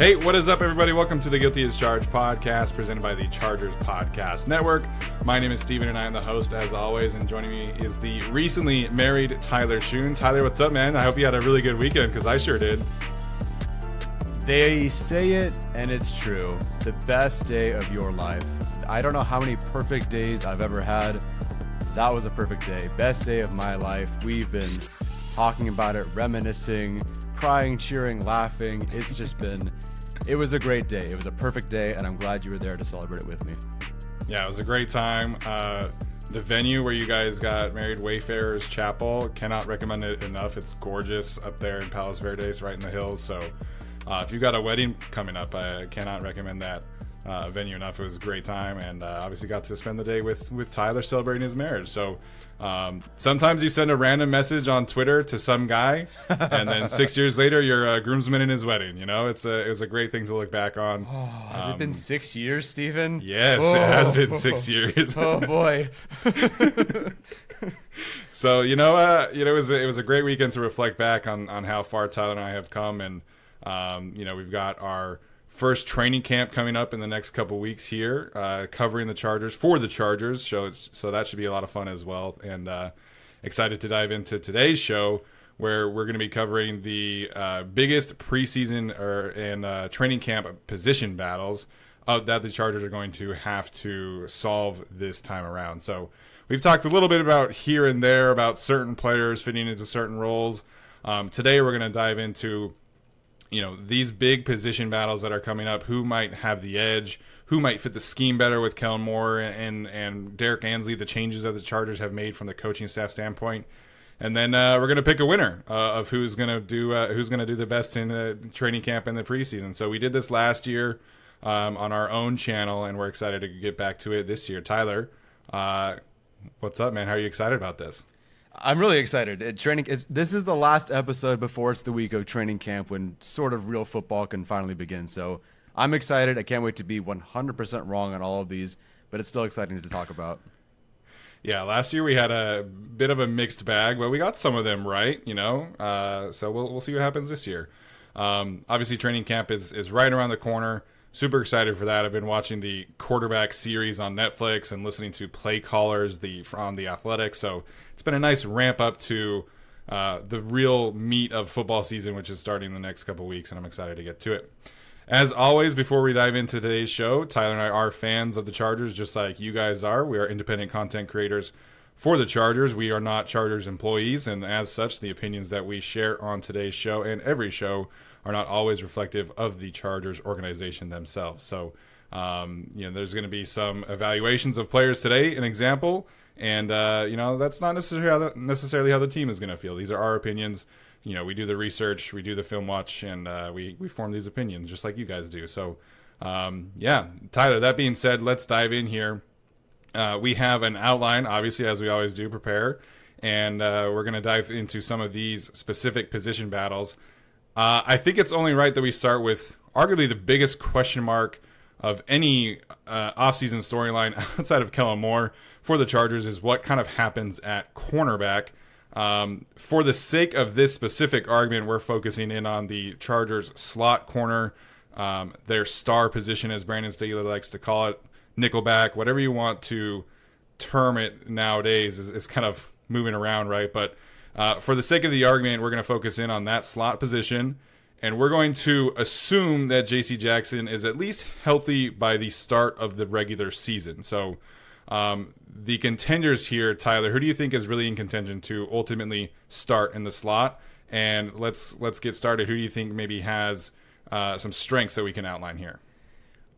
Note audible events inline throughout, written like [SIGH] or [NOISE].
Hey, what is up, everybody? Welcome to the Guilty as Charged podcast presented by the Chargers Podcast Network. My name is Steven and I am the host, as always. And joining me is the recently married Tyler Schoon. Tyler, what's up, man? I hope you had a really good weekend because I sure did. They say it, and it's true. The best day of your life. I don't know how many perfect days I've ever had. That was a perfect day. Best day of my life. We've been talking about it, reminiscing, crying, cheering, laughing. It's just been, it was a great day. It was a perfect day, and I'm glad you were there to celebrate it with me. Yeah, it was a great time. Uh, the venue where you guys got married, Wayfarers Chapel, cannot recommend it enough. It's gorgeous up there in Palos Verdes, right in the hills. So uh, if you've got a wedding coming up, I cannot recommend that uh, venue enough. It was a great time, and uh, obviously got to spend the day with with Tyler celebrating his marriage. So um, sometimes you send a random message on Twitter to some guy, [LAUGHS] and then six years later, you're a groomsman in his wedding. You know, it's a it was a great thing to look back on. Oh, has um, it been six years, Steven? Yes, oh. it has been six years. oh boy. [LAUGHS] [LAUGHS] so you know, uh, you know, it was a, it was a great weekend to reflect back on on how far Tyler and I have come, and um, you know, we've got our first training camp coming up in the next couple weeks here, uh, covering the Chargers for the Chargers. So, so that should be a lot of fun as well. And uh, excited to dive into today's show where we're going to be covering the uh, biggest preseason or and uh, training camp position battles that the Chargers are going to have to solve this time around. So we've talked a little bit about here and there about certain players fitting into certain roles. Um, today we're going to dive into you know these big position battles that are coming up who might have the edge? Who might fit the scheme better with Kellen Moore and and Derrick Ansley the changes that the Chargers have made from the coaching staff standpoint? And then uh, we're to pick a winner uh, of who's to do uh, who's to do the best in the training camp in the preseason. So we did this last year um, on our own channel and we're excited to get back to it this year. Tyler uh, what's up man? How are you excited about this I'm really excited. It, training. this is the last episode before it's the week of training camp when sort of real football can finally begin. So I'm excited. I can't wait to be 100% wrong on all of these, but it's still exciting to talk about. Yeah, last year we had a bit of a mixed bag, but we got some of them right. You know, uh, so we'll we'll see what happens this year. Um, obviously, training camp is is right around the corner super excited for that. I've been watching the quarterback series on Netflix and listening to play callers the from the Athletic. So it's been a nice ramp up to uh, the real meat of football season, which is starting the next couple weeks, and I'm excited to get to it. As always, before we dive into today's show, Tyler and I are fans of the Chargers, just like you guys are. We are independent content creators for the Chargers. We are not Chargers employees, and as such, the opinions that we share on today's show and every show are not always reflective of the Chargers organization themselves. So, um, you know, there's going to be some evaluations of players today, an example, and uh, you know that's not necessarily how the, necessarily how the team is going to feel. These are our opinions. You know, we do the research, we do the film watch, and uh, we we form these opinions just like you guys do. So, um, yeah, Tyler. That being said, let's dive in here. Uh, we have an outline, obviously, as we always do, prepare, and uh, we're going to dive into some of these specific position battles. Uh, I think it's only right that we start with arguably the biggest question mark of any uh, offseason storyline [LAUGHS] outside of Kellen Moore for the Chargers is what kind of happens at cornerback. Um, for the sake of this specific argument, we're focusing in on the Chargers slot corner, um, their star position, as Brandon Staley likes to call it, nickelback, whatever you want to term it nowadays, is, is kind of moving around, right? But uh, for the sake of the argument, we're going to focus in on that slot position, and we're going to assume that J.C. Jackson is at least healthy by the start of the regular season. So, um, the contenders here, Tyler, who do you think is really in contention to ultimately start in the slot? And let's let's get started. Who do you think maybe has uh, some strengths that we can outline here?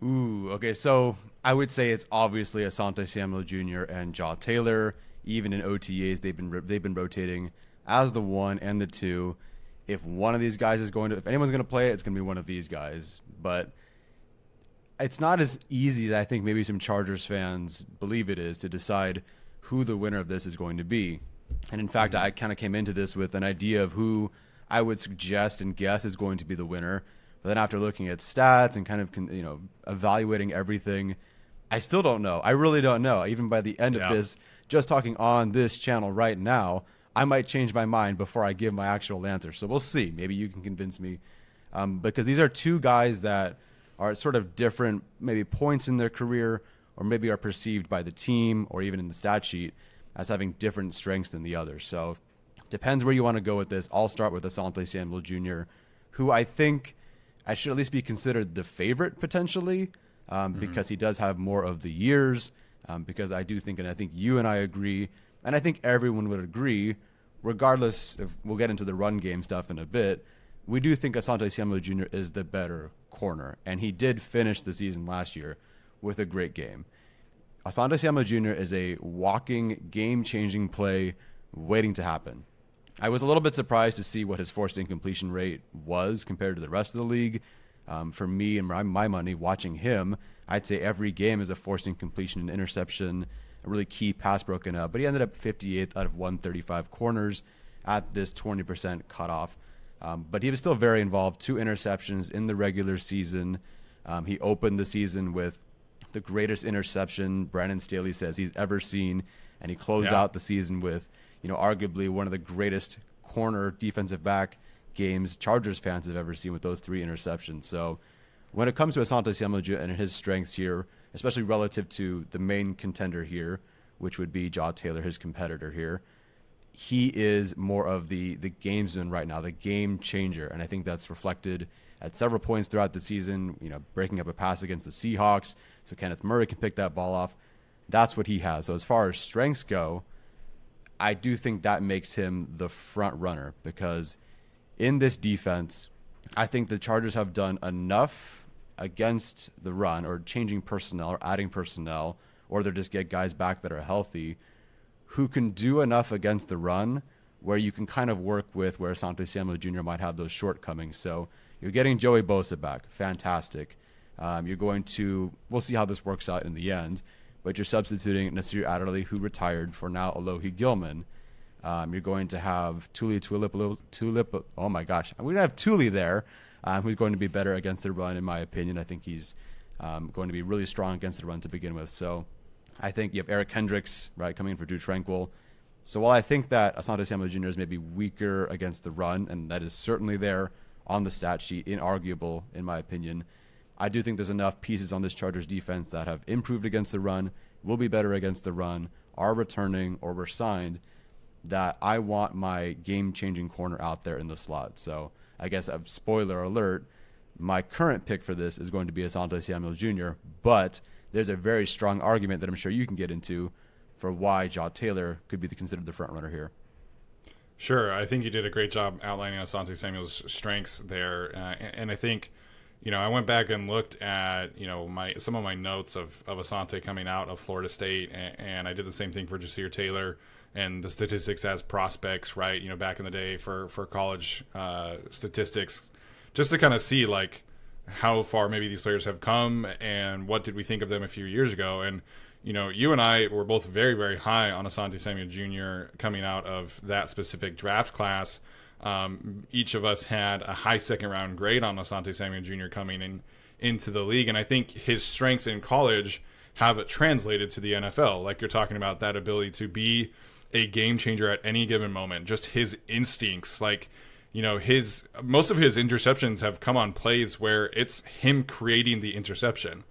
Ooh, okay. So I would say it's obviously Asante Samuel Jr. and Jaw Taylor even in OTAs, they've been they've been rotating as the one and the two. If one of these guys is going to, if anyone's going to play it, it's going to be one of these guys. But it's not as easy as I think maybe some Chargers fans believe it is to decide who the winner of this is going to be. And in fact, I kind of came into this with an idea of who I would suggest and guess is going to be the winner. But then after looking at stats and kind of you know evaluating everything, I still don't know. I really don't know. Even by the end yeah. of this just talking on this channel right now, I might change my mind before I give my actual answer. So we'll see. Maybe you can convince me um, because these are two guys that are at sort of different maybe points in their career, or maybe are perceived by the team or even in the stat sheet as having different strengths than the others. So depends where you want to go with this. I'll start with Asante Samuel Jr., who I think I should at least be considered the favorite potentially um, mm-hmm. because he does have more of the years. Um, because I do think, and I think you and I agree, and I think everyone would agree, regardless if we'll get into the run game stuff in a bit, we do think Asante Samuel Jr. is the better corner. And he did finish the season last year with a great game. Asante Samuel Jr. is a walking, game changing play waiting to happen. I was a little bit surprised to see what his forced incompletion rate was compared to the rest of the league. Um, for me and my, my, money, watching him, I'd say every game is a forcing completion and interception, a really key pass broken up. But he ended up 58th out of 135 corners at this 20% cutoff. Um, but he was still very involved. Two interceptions in the regular season. Um, he opened the season with the greatest interception Brandon Staley says he's ever seen, and he closed yeah. out the season with, you know, arguably one of the greatest corner defensive back games Chargers fans have ever seen with those three interceptions. So when it comes to Asante Samuel and his strengths here, especially relative to the main contender here, which would be Jaw Taylor, his competitor here, he is more of the the gamesman right now, the game changer, and I think that's reflected at several points throughout the season. You know, breaking up a pass against the Seahawks, so Kenneth Murray can pick that ball off. That's what he has. So as far as strengths go, I do think that makes him the front runner because in this defense, I think the Chargers have done enough against the run or changing personnel or adding personnel, or they're just get guys back that are healthy who can do enough against the run where you can kind of work with where Asante Samuel Jr. might have those shortcomings. So you're getting Joey Bosa back. Fantastic. Um, you're going to, we'll see how this works out in the end, but you're substituting Nasir Adderley, who retired, for now Alohi Gilman. Um, you're going to have Tuli Tulip, Tulip, oh my gosh, we're going to have Tuli there, um, who's going to be better against the run, in my opinion. I think he's um, going to be really strong against the run to begin with. So I think you have Eric Kendricks, right, coming in for Drue Tranquill. So while I think that Asante Samuel Jr. is maybe weaker against the run, and that is certainly there on the stat sheet, inarguable in my opinion, I do think there's enough pieces on this Chargers defense that have improved against the run, will be better against the run, are returning or were signed, that I want my game changing corner out there in the slot. So I guess a spoiler alert, my current pick for this is going to be Asante Samuel Jr., but there's a very strong argument that I'm sure you can get into for why Jaw Taylor could be considered the front runner here. Sure, I think you did a great job outlining Asante Samuel's strengths there, uh, and I think, you know, I went back and looked at you know my some of my notes of of Asante coming out of Florida State, and, and I did the same thing for Ja'Sir Taylor and the statistics as prospects, right? You know, back in the day for for college uh, statistics, just to kind of see like how far maybe these players have come and what did we think of them a few years ago. And, you know, you and I were both very, very high on Asante Samuel Jr. coming out of that specific draft class. Um, each of us had a high second round grade on Asante Samuel Jr. coming in into the league. And I think his strengths in college have translated to the NFL. Like you're talking about that ability to be a game changer at any given moment, just his instincts, like you know his most of his interceptions have come on plays where it's him creating the interception.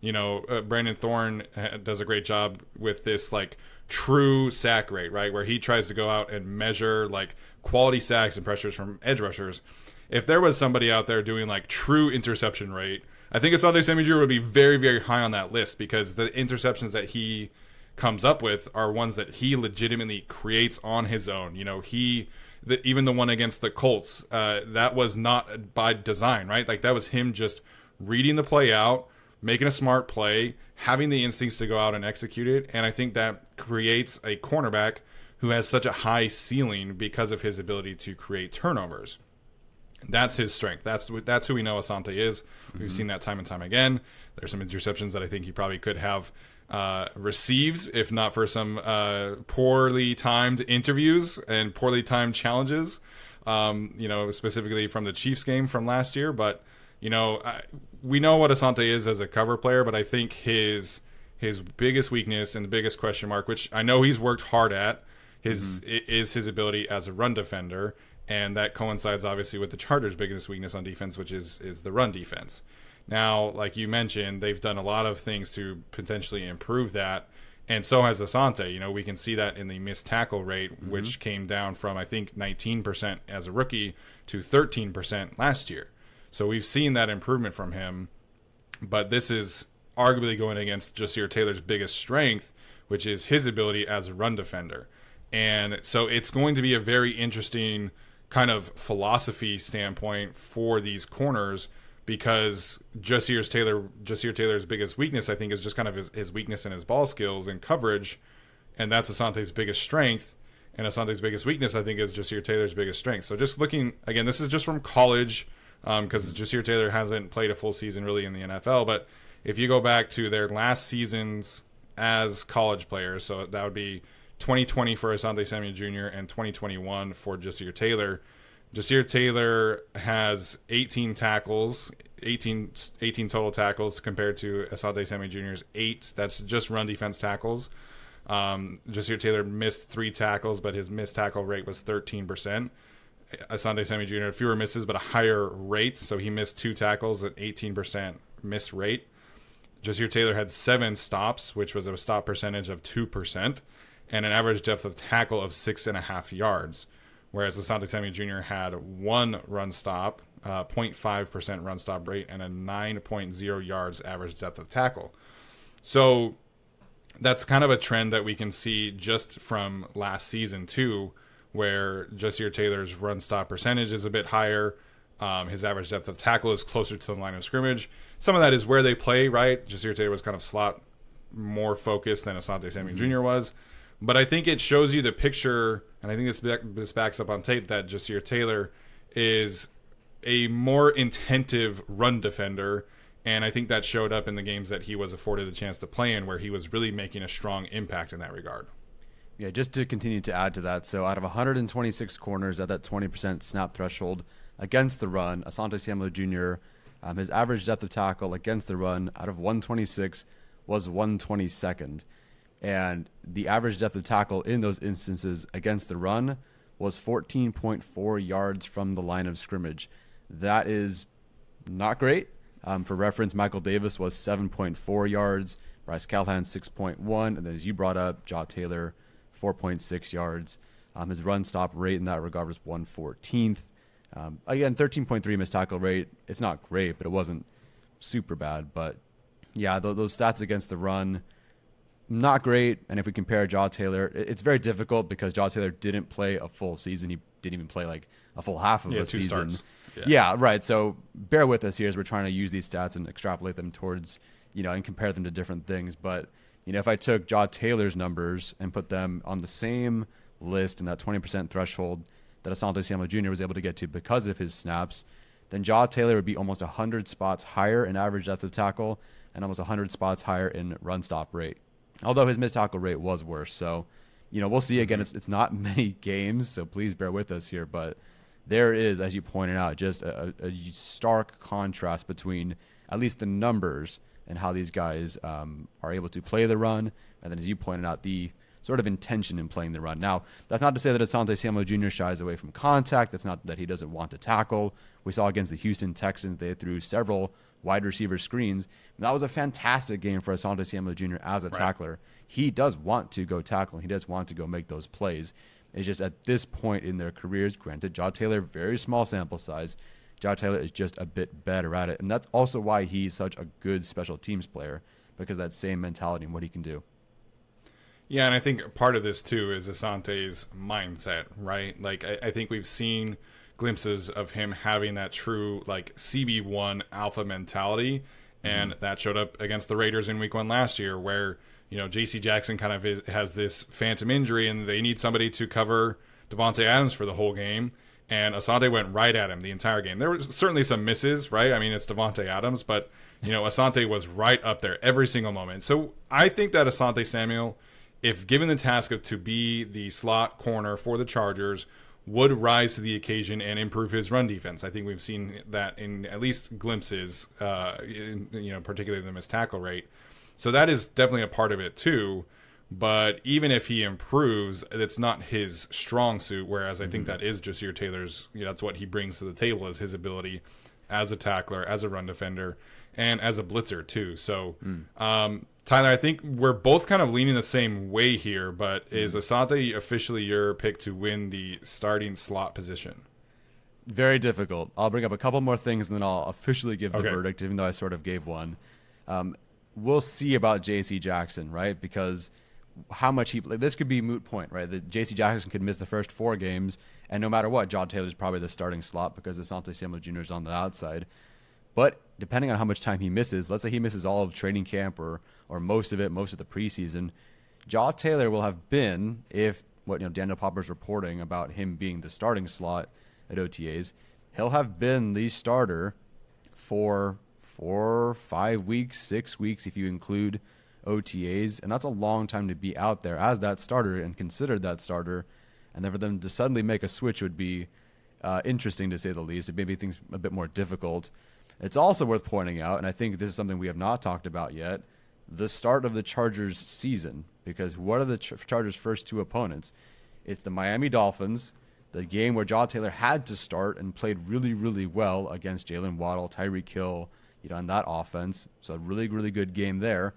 You know uh, brandon thorn uh, does a great job with this like true sack rate right? Where he tries to go out and measure like quality sacks and pressures from edge rushers. If there was somebody out there doing like true interception rate i think asante samuel would be very very high on that list because the interceptions that he comes up with are ones that he legitimately creates on his own you know he the, even the one against the Colts, uh, that was not by design, right? Like that was him just reading the play out, making a smart play, having the instincts to go out and execute it. And I think that creates a cornerback who has such a high ceiling because of his ability to create turnovers. That's his strength. That's that's who we know Asante is. Mm-hmm. We've seen that time and time again. There's some interceptions that I think he probably could have uh, received, if not for some uh, poorly timed interviews and poorly timed challenges. Um, you know, specifically from the Chiefs game from last year. But you know, I, we know what Asante is as a cover player, but I think his his biggest weakness and the biggest question mark, which I know he's worked hard at, his mm-hmm. is his ability as a run defender. and that coincides obviously with the Chargers' biggest weakness on defense, which is is the run defense. Now, like you mentioned, they've done a lot of things to potentially improve that, and so has Asante. You know, we can see that in the missed tackle rate, mm-hmm. which came down from I think 19% as a rookie to 13% last year. So we've seen that improvement from him, but this is arguably going against Ja'Sir Taylor's biggest strength, which is his ability as a run defender. And so it's going to be a very interesting kind of philosophy standpoint for these corners because Ja'Sir Taylor Ja'Sir Taylor's biggest weakness I think is just kind of his, his weakness in his ball skills and coverage and that's Asante's biggest strength and Asante's biggest weakness I think is Ja'Sir Taylor's biggest strength. So just looking again this is just from college because um, Ja'Sir Taylor hasn't played a full season really in the NFL but if you go back to their last seasons as college players so that would be 2020 for Asante Samuel Jr. and 2021 for Ja'Sir Taylor. Ja'Sir Taylor has 18 tackles, 18, 18 total tackles compared to Asante Samuel Jr.'s eight. That's just run defense tackles. Um, Ja'Sir Taylor missed three tackles, but his missed tackle rate was 13%. Asante Samuel Jr. fewer misses, but a higher rate. So he missed two tackles at 18% miss rate. Ja'Sir Taylor had seven stops, which was a stop percentage of 2% and an average depth of tackle of six and a half yards, whereas Asante Samuel Jr. had one run stop, uh, 0.5% run stop rate, and a 9.0 yards average depth of tackle. So that's kind of a trend that we can see just from last season, too, where Ja'Sir Taylor's run stop percentage is a bit higher. Um, his average depth of tackle is closer to the line of scrimmage. Some of that is where they play, right? Ja'Sir Taylor was kind of slot more focused than Asante Samuel mm-hmm. Jr. was. But I think it shows you the picture, and I think this this backs up on tape that Ja'Sir Taylor is a more intensive run defender, and I think that showed up in the games that he was afforded the chance to play in, where he was really making a strong impact in that regard. Yeah, just to continue to add to that, so out of 126 corners at that 20% snap threshold against the run, Asante Samuel Jr. Um, his average depth of tackle against the run out of 126 was 122nd and the average depth of tackle in those instances against the run was 14.4 yards from the line of scrimmage. That is not great. Um, for reference, Michael Davis was 7.4 yards, Bryce Callahan 6.1, and then as you brought up, Jaw Taylor 4.6 yards. Um, his run stop rate in that regard was 114th. Um, again, 13.3 missed tackle rate. It's not great, but it wasn't super bad. But yeah, th- those stats against the run not great. And if we compare Jaw Taylor, it's very difficult because Jaw Taylor didn't play a full season. He didn't even play like a full half of yeah, a season. Yeah. yeah. right. So bear with us here as we're trying to use these stats and extrapolate them towards, you know, and compare them to different things. But, you know, if I took Jaw Taylor's numbers and put them on the same list in that 20% threshold that Asante Samuel Jr. was able to get to because of his snaps, then Jaw Taylor would be almost 100 spots higher in average depth of tackle and almost 100 spots higher in run stop rate although his missed tackle rate was worse. So, you know, we'll see. Again, mm-hmm. it's it's not [LAUGHS] many games, so please bear with us here. But there is, as you pointed out, just a, a stark contrast between at least the numbers and how these guys um, are able to play the run, and then as you pointed out, the sort of intention in playing the run. Now, that's not to say that Asante Samuel Jr. shies away from contact. That's not that he doesn't want to tackle. We saw against the Houston Texans, they threw several wide receiver screens. That was a fantastic game for Asante Samuel Jr. as a right. tackler. He does want to go tackle. He does want to go make those plays. It's just at this point in their careers, granted, Jaw Taylor, very small sample size. Jaw Taylor is just a bit better at it. And that's also why he's such a good special teams player, because that same mentality and what he can do. Yeah, and I think part of this too is Asante's mindset, right? Like I, I think we've seen – glimpses of him having that true like CB1 alpha mentality. And mm-hmm. that showed up against the Raiders in week one last year, where, you know, JC Jackson kind of is, has this phantom injury and they need somebody to cover Davante Adams for the whole game. And Asante went right at him the entire game. There was certainly some misses, right? I mean, it's Davante Adams, but, you know, Asante was right up there every single moment. So I think that Asante Samuel, if given the task of to be the slot corner for the Chargers, would rise to the occasion and improve his run defense. I think we've seen that in at least glimpses, uh, in, you know, particularly the missed tackle rate. So that is definitely a part of it too. But even if he improves, it's not his strong suit. Whereas I think that is Ja'Sir Taylor's. You know, that's what he brings to the table is his ability as a tackler, as a run defender, and as a blitzer too. So, um, Tyler, I think we're both kind of leaning the same way here. But is Asante officially your pick to win the starting slot position? Very difficult. I'll bring up a couple more things and then I'll officially give the Okay. verdict, even though I sort of gave one. Um, we'll see about J.C. Jackson, right? Because how much he like, this could be moot point, right? That J.C. Jackson could miss the first four games, and no matter what, John Taylor's probably the starting slot because Asante Samuel Jr. is on the outside. But depending on how much time he misses, let's say he misses all of training camp or or most of it, most of the preseason, Jaw Taylor will have been if what you know Daniel Popper's reporting about him being the starting slot at OTAs, he'll have been the starter for four, five weeks, six weeks if you include OTAs, and that's a long time to be out there as that starter and considered that starter, and then for them to suddenly make a switch would be uh, interesting to say the least. It may be things a bit more difficult. It's also worth pointing out, and I think this is something we have not talked about yet, the start of the Chargers season. Because what are the Ch- Chargers' first two opponents? It's the Miami Dolphins, the game where Jaw Taylor had to start and played really, really well against Jaylen Waddle, Tyreek Hill, you know, in that offense. So a really, really good game there.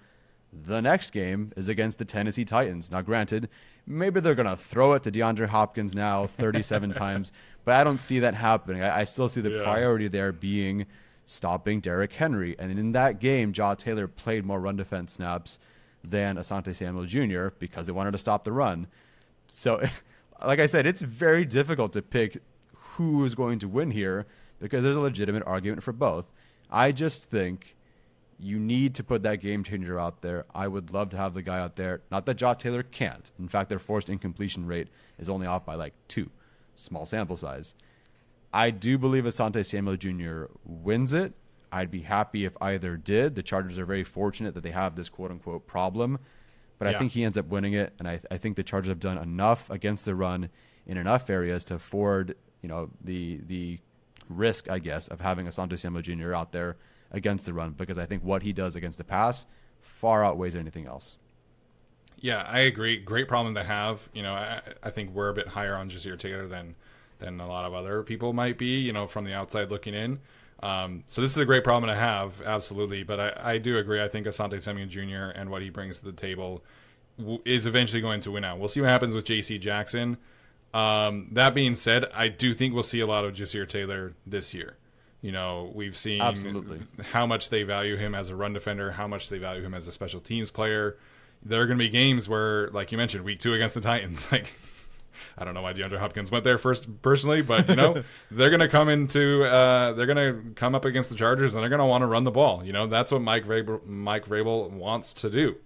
The next game is against the Tennessee Titans. Now, granted, maybe they're going to throw it to DeAndre Hopkins now 37 [LAUGHS] times, but I don't see that happening. I, I still see the Yeah. priority there being stopping Derrick Henry. And in that game, Jaw Taylor played more run defense snaps than Asante Samuel Jr. because they wanted to stop the run. So, [LAUGHS] like I said, it's very difficult to pick who is going to win here because there's a legitimate argument for both. I just think you need to put that game changer out there. I would love to have the guy out there. Not that Jaw Taylor can't. In fact, their forced incompletion rate is only off by like two. Small sample size. I do believe Asante Samuel Jr. wins it. I'd be happy if either did. The Chargers are very fortunate that they have this quote unquote problem, but I think he ends up winning it. And I, I think the Chargers have done enough against the run in enough areas to afford, you know, the the risk, I guess, of having Asante Samuel Jr. out there against the run because I think what he does against the pass far outweighs anything else. Yeah, I agree. Great problem to have. You know, I, I think we're a bit higher on Ja'Sir Taylor than than a lot of other people might be. You know, from the outside looking in. Um, so this is a great problem to have, absolutely. But I, I do agree. I think Asante Samuel Jr. and what he brings to the table w- is eventually going to win out. We'll see what happens with J.C. Jackson. Um, that being said, I do think we'll see a lot of Ja'Sir Taylor this year. You know, we've seen Absolutely. how much they value him as a run defender, how much they value him as a special teams player. There are going to be games where, like you mentioned, week two against the Titans, [LAUGHS] like I don't know why DeAndre Hopkins went there first personally, but you know [LAUGHS] they're going to come into uh, they're going to come up against the Chargers and they're going to want to run the ball. You know that's what Mike Vrabel, Mike Vrabel wants to do,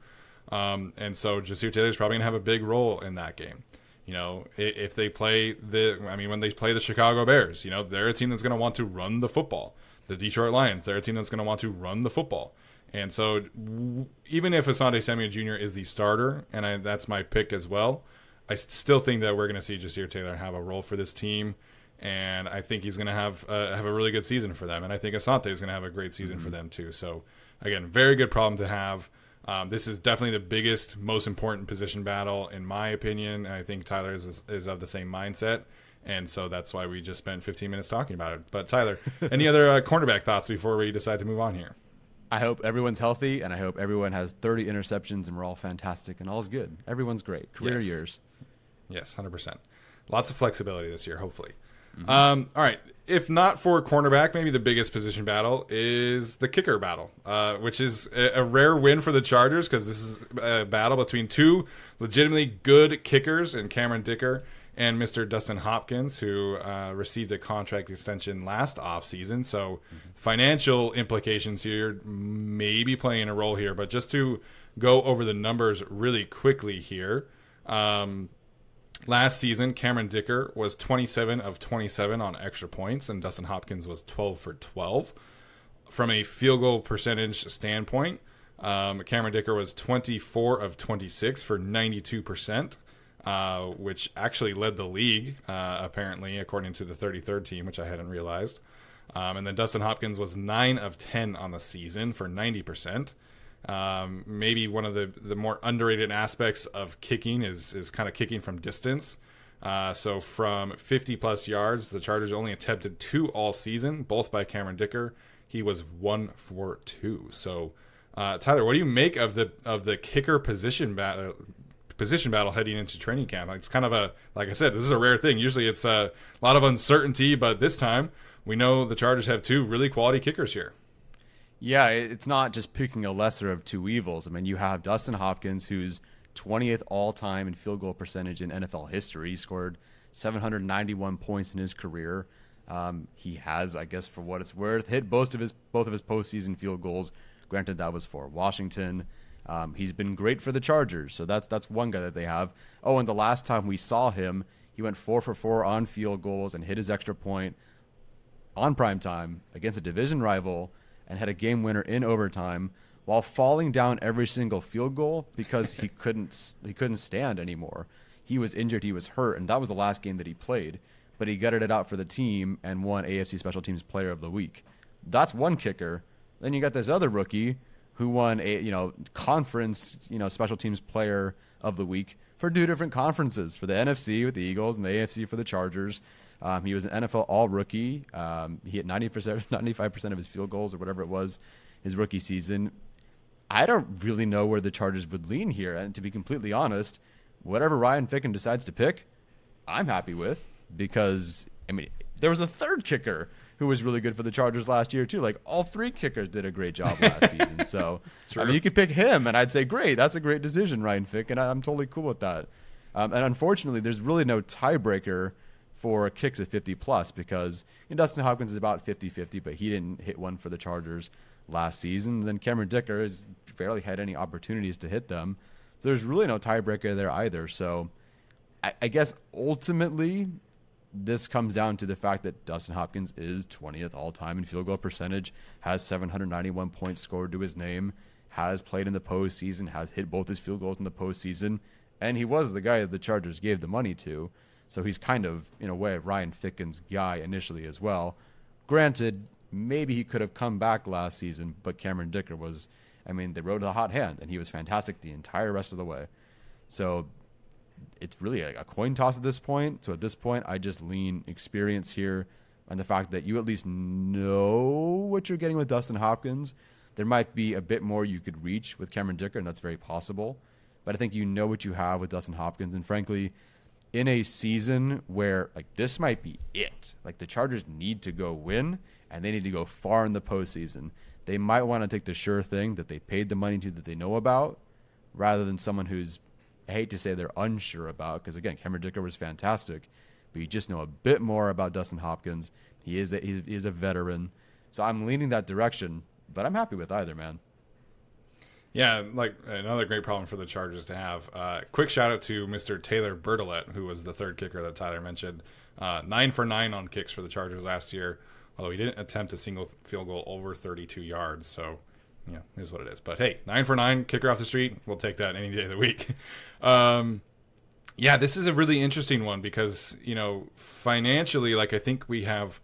um, and so Ja'Sir Taylor's probably going to have a big role in that game. You know, if they play the, I mean, when they play the Chicago Bears, you know, they're a team that's going to want to run the football. The Detroit Lions, they're a team that's going to want to run the football. And so, w- even if Asante Samuel Jr. is the starter, and I, that's my pick as well, I still think that we're going to see Ja'Sir Taylor have a role for this team, and I think he's going to have uh, have a really good season for them. And I think Asante is going to have a great season for them too. So, again, very good problem to have. Um, this is definitely the biggest, most important position battle, in my opinion. And I think Tyler is, is of the same mindset. And so that's why we just spent 15 minutes talking about it. But Tyler, [LAUGHS] any other uh, cornerback thoughts before we decide to move on here? I hope everyone's healthy and I hope everyone has 30 interceptions and we're all fantastic and all's good. Everyone's great. Career Yes. years. Yes, 100%. Lots of flexibility this year, hopefully. Um, all right. If not for cornerback, maybe the biggest position battle is the kicker battle, uh, which is a, a rare win for the Chargers because this is a battle between two legitimately good kickers and Cameron Dicker and Mr. Dustin Hopkins, who uh, received a contract extension last offseason. So financial implications here may be playing a role here. But just to go over the numbers really quickly here. Um, Last season, Cameron Dicker was 27 of 27 on extra points, and Dustin Hopkins was 12 for 12. From a field goal percentage standpoint, um, Cameron Dicker was 24 of 26 for 92%, uh, which actually led the league, uh, apparently, according to the 33rd team, which I hadn't realized. Um, and then Dustin Hopkins was 9 of 10 on the season for 90%. Um, maybe one of the the more underrated aspects of kicking is is kind of kicking from distance. Uh, so from 50 plus yards, the Chargers only attempted two all season, both by Cameron Dicker. He was one for two. So, uh, Tyler, what do you make of the of the kicker position battle? Position battle heading into training camp. It's kind of a, like I said, this is a rare thing. Usually, it's a lot of uncertainty, but this time we know the Chargers have two really quality kickers here. Yeah, it's not just picking a lesser of two evils. I mean, you have Dustin Hopkins, who's 20th all time in field goal percentage in NFL history. He scored 791 points in his career. Um, he has, I guess, for what it's worth, hit both of his both of his postseason field goals. Granted, that was for Washington. Um, he's been great for the Chargers, so that's that's one guy that they have. Oh, and the last time we saw him, he went four for four on field goals and hit his extra point on prime time against a division rival and had a game winner in overtime while falling down every single field goal because he [LAUGHS] couldn't he couldn't stand anymore. He was injured, he was hurt, and that was the last game that he played. But he gutted it out for the team and won AFC Special Teams Player of the Week. That's one kicker. Then you got this other rookie who won a you know conference you know Special Teams Player of the Week for two different conferences for the NFC with the Eagles and the AFC for the Chargers. Um, he was an NFL All Rookie. Um, he hit 90%, 95% [LAUGHS] of his field goals or whatever it was his rookie season. I don't really know where the Chargers would lean here. And to be completely honest, whatever Ryan Ficken decides to pick, I'm happy with because, I mean, there was a third kicker who was really good for the Chargers last year, too. Like, all three kickers did a great job last [LAUGHS] season. So, I mean, you could pick him, and I'd say, great, that's a great decision, Ryan Fick, and I'm totally cool with that. Um, and unfortunately, there's really no tiebreaker for kicks at 50 plus because you know, Dustin Hopkins is about 50 50, but he didn't hit one for the Chargers last season. Then Cameron Dicker has barely had any opportunities to hit them. So there's really no tiebreaker there either. So I, I guess ultimately, this comes down to the fact that Dustin Hopkins is 20th all time in field goal percentage, has 791 points scored to his name, has played in the postseason, has hit both his field goals in the postseason, and he was the guy that the Chargers gave the money to. So he's kind of, in a way, Ryan Ficken's guy initially as well. Granted, maybe he could have come back last season, but Cameron Dicker was, I mean, they rode a hot hand, and he was fantastic the entire rest of the way. So it's really a, a, coin toss at this point. So at this point, I just lean experience here and the fact that you at least know what you're getting with Dustin Hopkins. There might be a bit more you could reach with Cameron Dicker, and that's very possible. But I think you know what you have with Dustin Hopkins, and frankly, in a season where like this might be it, like the Chargers need to go win and they need to go far in the postseason. They might want to take the sure thing that they paid the money to that they know about, rather than someone who's I hate to say they're unsure about because again Cameron Dicker was fantastic, but you just know a bit more about Dustin Hopkins. He is a, he is a veteran, so I'm leaning that direction. But I'm happy with either man. Yeah, like another great problem for the Chargers to have. Uh, quick shout out to Mr. Taylor Bertolet, who was the third kicker that Tyler mentioned. Uh, nine for nine on kicks for the Chargers last year although he didn't attempt a single field goal over 32 yards. So, you know, is what it is. But hey, nine for nine, kicker off the street. We'll take that any day of the week. [LAUGHS] Um, yeah, this is a really interesting one because, you know, financially, like I think we have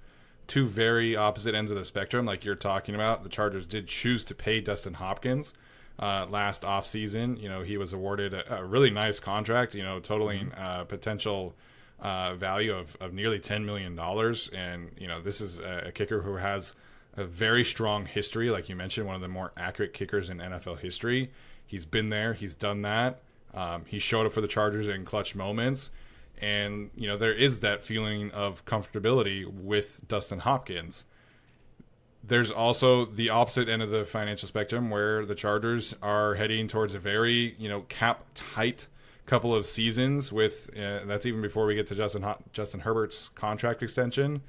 two very opposite ends of the spectrum, like you're talking about. The Chargers did choose to pay Dustin Hopkins. Uh, last offseason, you know, he was awarded a, a really nice contract, you know, totaling mm-hmm. uh, potential uh, value of, of nearly $10 million. And, you know, this is a, a, kicker who has a very strong history. Like you mentioned, one of the more accurate kickers in NFL history. He's been there, he's done that. Um, he showed up for the Chargers in clutch moments. And, you know, there is that feeling of comfortability with Dustin Hopkins. There's also the opposite end of the financial spectrum where the Chargers are heading towards a very, you know, cap tight couple of seasons with uh, that's even before we get to Justin Justin Herbert's contract extension.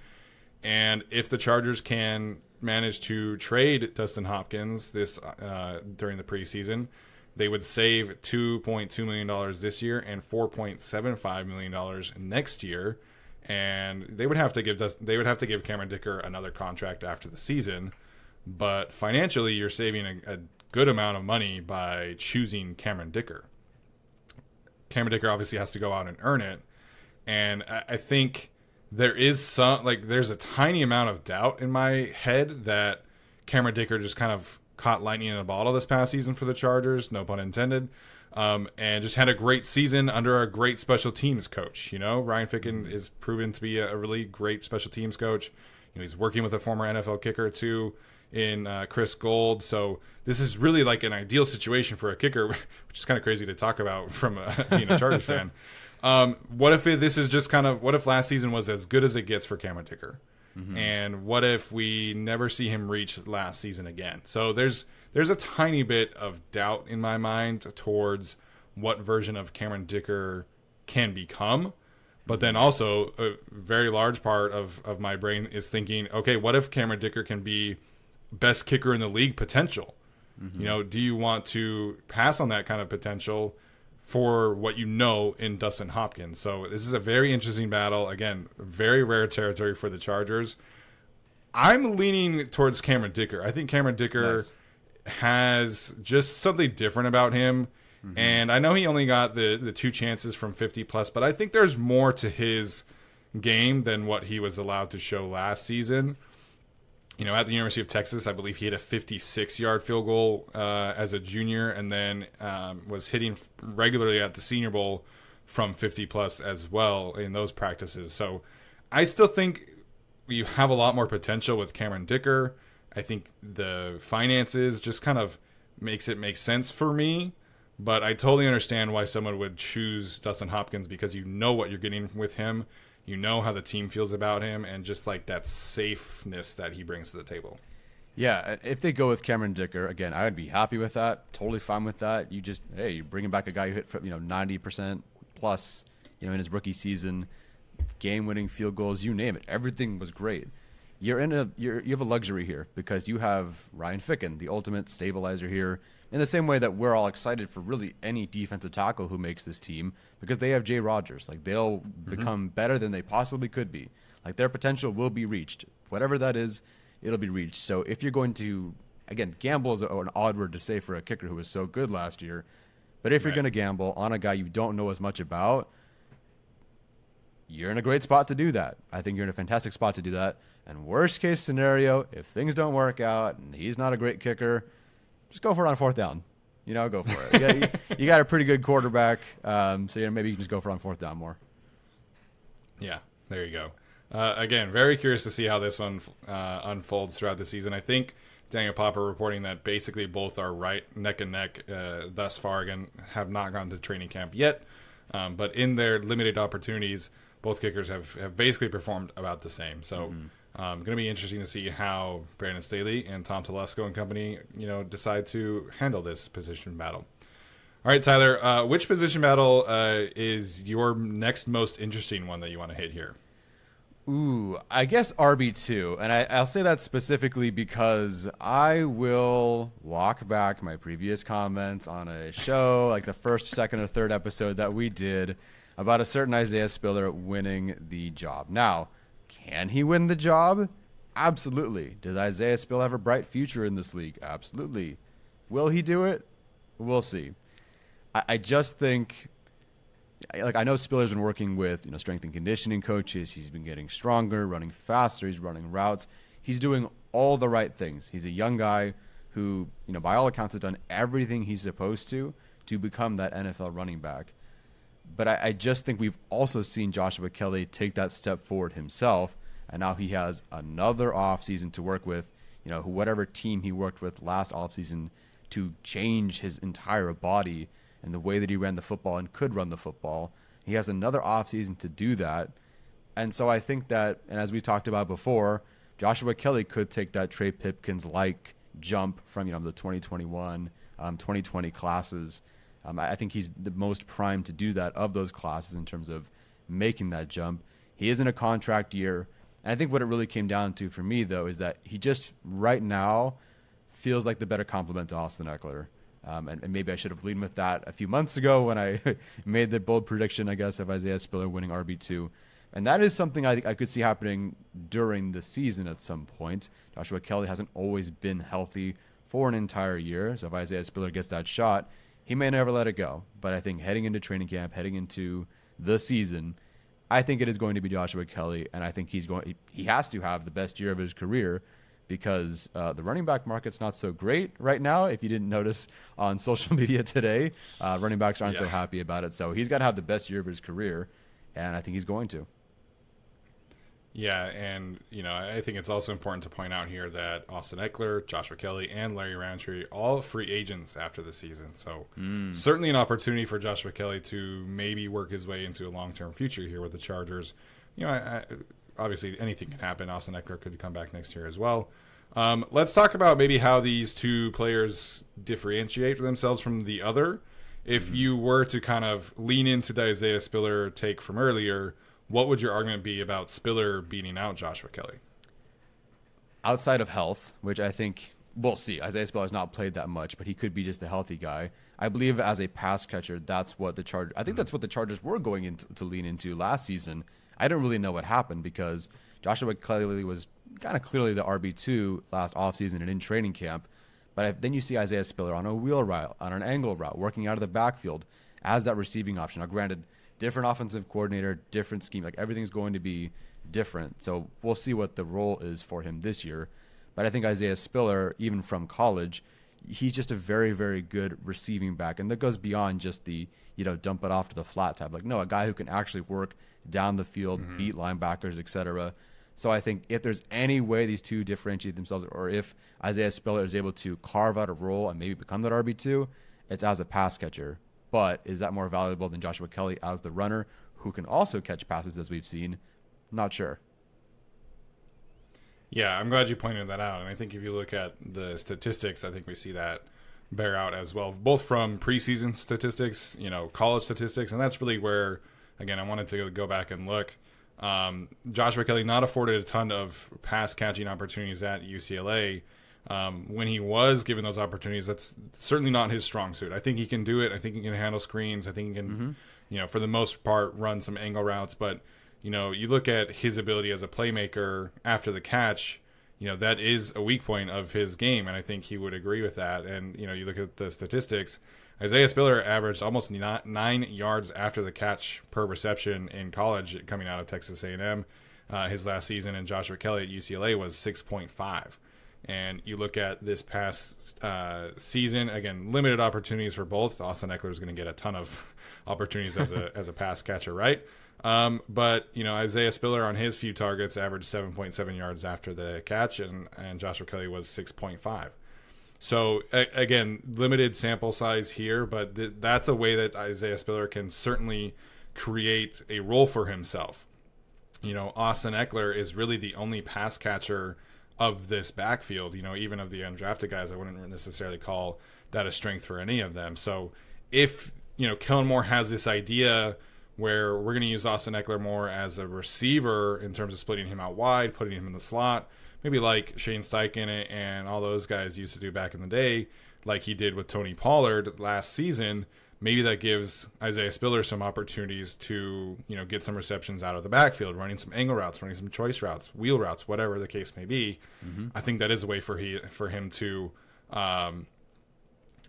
And if the Chargers can manage to trade Dustin Hopkins this uh, during the preseason, they would save $2.2 million this year and $4.75 million next year. And they would have to give they would have to give Cameron Dicker another contract after the season. But financially, you're saving a, a good amount of money by choosing Cameron Dicker. Cameron Dicker obviously has to go out and earn it. And I, I think there is some like there's a tiny amount of doubt in my head that Cameron Dicker just kind of caught lightning in a bottle this past season for the Chargers, no pun intended. Um, and just had a great season under a great special teams coach. You know, Ryan Ficken is proven to be a, really great special teams coach. You know, he's working with a former NFL kicker too in uh, Chris Gould. So this is really like an ideal situation for a kicker, [LAUGHS] which is kind of crazy to talk about from a, [LAUGHS] being a Chargers [LAUGHS] fan. Um, what if it, this is just kind of what if last season was as good as it gets for Cameron Dicker? Mm-hmm. And what if we never see him reach last season again? So there's there's a tiny bit of doubt in my mind towards what version of Cameron Dicker can become. But then also a very large part of, of my brain is thinking, okay, what if Cameron Dicker can be best kicker in the league potential? Mm-hmm. You know, do you want to pass on that kind of potential for what you know in Dustin Hopkins? So this is a very interesting battle. Again, very rare territory for the Chargers. I'm leaning towards Cameron Dicker. I think Cameron Dicker nice has just something different about him. Mm-hmm. And I know he only got the the two chances from 50 plus, but I think there's more to his game than what he was allowed to show last season. You know, at the University of Texas, I believe he hit a 56 yard field goal uh, as a junior, and then um, was hitting regularly at the Senior Bowl from 50 plus as well in those practices. So I still think you have a lot more potential with Cameron Dicker. I think the finances just kind of makes it make sense for me. But I totally understand why someone would choose Dustin Hopkins because you know what you're getting with him. You know how the team feels about him and just like that safeness that he brings to the table. Yeah, uh, if they go with Cameron Dicker again, I would be happy with that. Totally fine with that. You just hey, you're bringing back a guy who hit you know 90% plus, you know, in his rookie season, game-winning field goals, you name it. Everything was great you're in a you're, you have a luxury here because you have Ryan Ficken, the ultimate stabilizer here. In the same way that we're all excited for really any defensive tackle who makes this team because they have Jay Rodgers. Like they'll mm-hmm. become better than they possibly could be. Like their potential will be reached. Whatever that is, it'll be reached. So if you're going to again, gamble is an odd word to say for a kicker who was so good last year. But if right. you're going to gamble on a guy you don't know as much about, you're in a great spot to do that. I think you're in a fantastic spot to do that. And worst case scenario, if things don't work out and he's not a great kicker, just go for it on fourth down. You know, go for it. you, [LAUGHS] you, got a pretty good quarterback, um, so you know, maybe you can just go for it on fourth down more. Yeah, there you go. Uh, again, very curious to see how this one uh, unfolds throughout the season. I think Daniel Popper reporting that basically both are right neck and neck uh, thus far. Again, have not gone to training camp yet, um, but in their limited opportunities, both kickers have, have basically performed about the same. So. Mm-hmm um, going to be interesting to see how Brandon Staley and Tom Telesco and company, you know, decide to handle this position battle. All right, Tyler, uh, which position battle uh, is your next most interesting one that you want to hit here? Ooh, I guess RB2. And I, will say that specifically because I will walk back my previous comments on a show, like the first, second, or third episode that we did about a certain Isaiah Spiller winning the job. Now, can he win the job? Absolutely. Does Isaiah Spill have a bright future in this league? Absolutely. Will he do it? We'll see. I, I just think, like, I know Spiller's been working with you know strength and conditioning coaches. He's been getting stronger, running faster. He's running routes. He's doing all the right things. He's a young guy who, you know, by all accounts, has done everything he's supposed to to become that NFL running back but I, I, just think we've also seen Joshua Kelley take that step forward himself, and now he has another offseason to work with. You know, whatever team he worked with last offseason to change his entire body and the way that he ran the football and could run the football. He has another offseason to do that. And so I think that, and as we talked about before, Joshua Kelley could take that Trey Pipkins like jump from, you know, the 2021, um, 2020 classes um, I, think he's the most primed to do that of those classes in terms of making that jump. He is in a contract year. And I think what it really came down to for me, though, is that he just right now feels like the better complement to Austin Ekeler. Um, and, and, maybe I should have leaned with that a few months ago when I [LAUGHS] made the bold prediction, I guess, of Isaiah Spiller winning RB2. And that is something I, I could see happening during the season at some point. Joshua Kelley hasn't always been healthy for an entire year. So if Isaiah Spiller gets that shot, he may never let it go, but I think heading into training camp, heading into the season, I think it is going to be Joshua Kelley, and I think he's going. He has to have the best year of his career because uh, the running back market's not so great right now. If you didn't notice on [LAUGHS] social media today, uh, running backs aren't so happy about it. So he's got to have the best year of his career, and I think he's going to. Yeah, and you know, I think it's also important to point out here that Austin Ekeler, Joshua Kelley, and Larry Rountree all free agents after the season. So certainly an opportunity for Joshua Kelley to maybe work his way into a long-term future here with the Chargers. You know, I, I, obviously anything can happen. Austin Ekeler could come back next year as well. Um, let's talk about maybe how these two players differentiate themselves from the other. If you were to kind of lean into the Isaiah Spiller take from earlier, what would your argument be about Spiller beating out Joshua Kelley? outside of health, which I think we'll see. Isaiah Spiller has not played that much, but he could be just a healthy guy. I believe as a pass catcher, that's what the Chargers. I think that's what the Chargers were going into to lean into last season. I don't really know what happened because Joshua Kelley was kind of clearly the RB two last offseason and in training camp. But then you see Isaiah Spiller on a wheel route, on an angle route, working out of the backfield as that receiving option. Now, granted, different offensive coordinator, different scheme. Like everything's going to be different. So we'll see what the role is for him this year. But I think Isaiah Spiller, even from college, he's just a very, very good receiving back. And that goes beyond just the, you know, dump it off to the flat type. Like, no, a guy who can actually work down the field, mm-hmm. beat linebackers, etc. So I think if there's any way these two differentiate themselves, or if Isaiah Spiller is able to carve out a role and maybe become that RB2, it's as a pass catcher. But is that more valuable than Joshua Kelley as the runner, who can also catch passes as we've seen? Not sure. Yeah, I'm glad you pointed that out. And I think if you look at the statistics, I think we see that bear out as well, both from preseason statistics, you know, college statistics, and that's really where, again, I wanted to go back and look. Um, Joshua Kelly not afforded a ton of pass catching opportunities at UCLA. Um, when he was given those opportunities, that's certainly not his strong suit. I think he can do it. I think he can handle screens. I think he can, you know, for the most part, run some angle routes. But you know, you look at his ability as a playmaker after the catch. You know, that is a weak point of his game, and I think he would agree with that. And you know, you look at the statistics. Isaiah Spiller averaged almost nine yards after the catch per reception in college, coming out of Texas A&M. Uh, his last season, and Joshua Kelley at UCLA was six point five. And you look at this past uh, season, again, limited opportunities for both. Austin Ekeler is going to get a ton of [LAUGHS] opportunities as a as a pass catcher, right? Um, but you know, Isaiah Spiller on his few targets averaged 7.7 yards after the catch, and and Joshua Kelley was 6.5. So a- again, limited sample size here, but th- that's a way that Isaiah Spiller can certainly create a role for himself. You know, Austin Ekeler is really the only pass catcher of this backfield. You know, even of the undrafted guys, I wouldn't necessarily call that a strength for any of them. So if you know Kellen Moore has this idea where we're going to use Austin Ekeler more as a receiver in terms of splitting him out wide, putting him in the slot, maybe like Shane Steichen and all those guys used to do back in the day, like he did with Tony Pollard last season. Maybe that gives Isaiah Spiller some opportunities to, you know, get some receptions out of the backfield, running some angle routes, running some choice routes, wheel routes, whatever the case may be. I think that is a way for he for him to, um,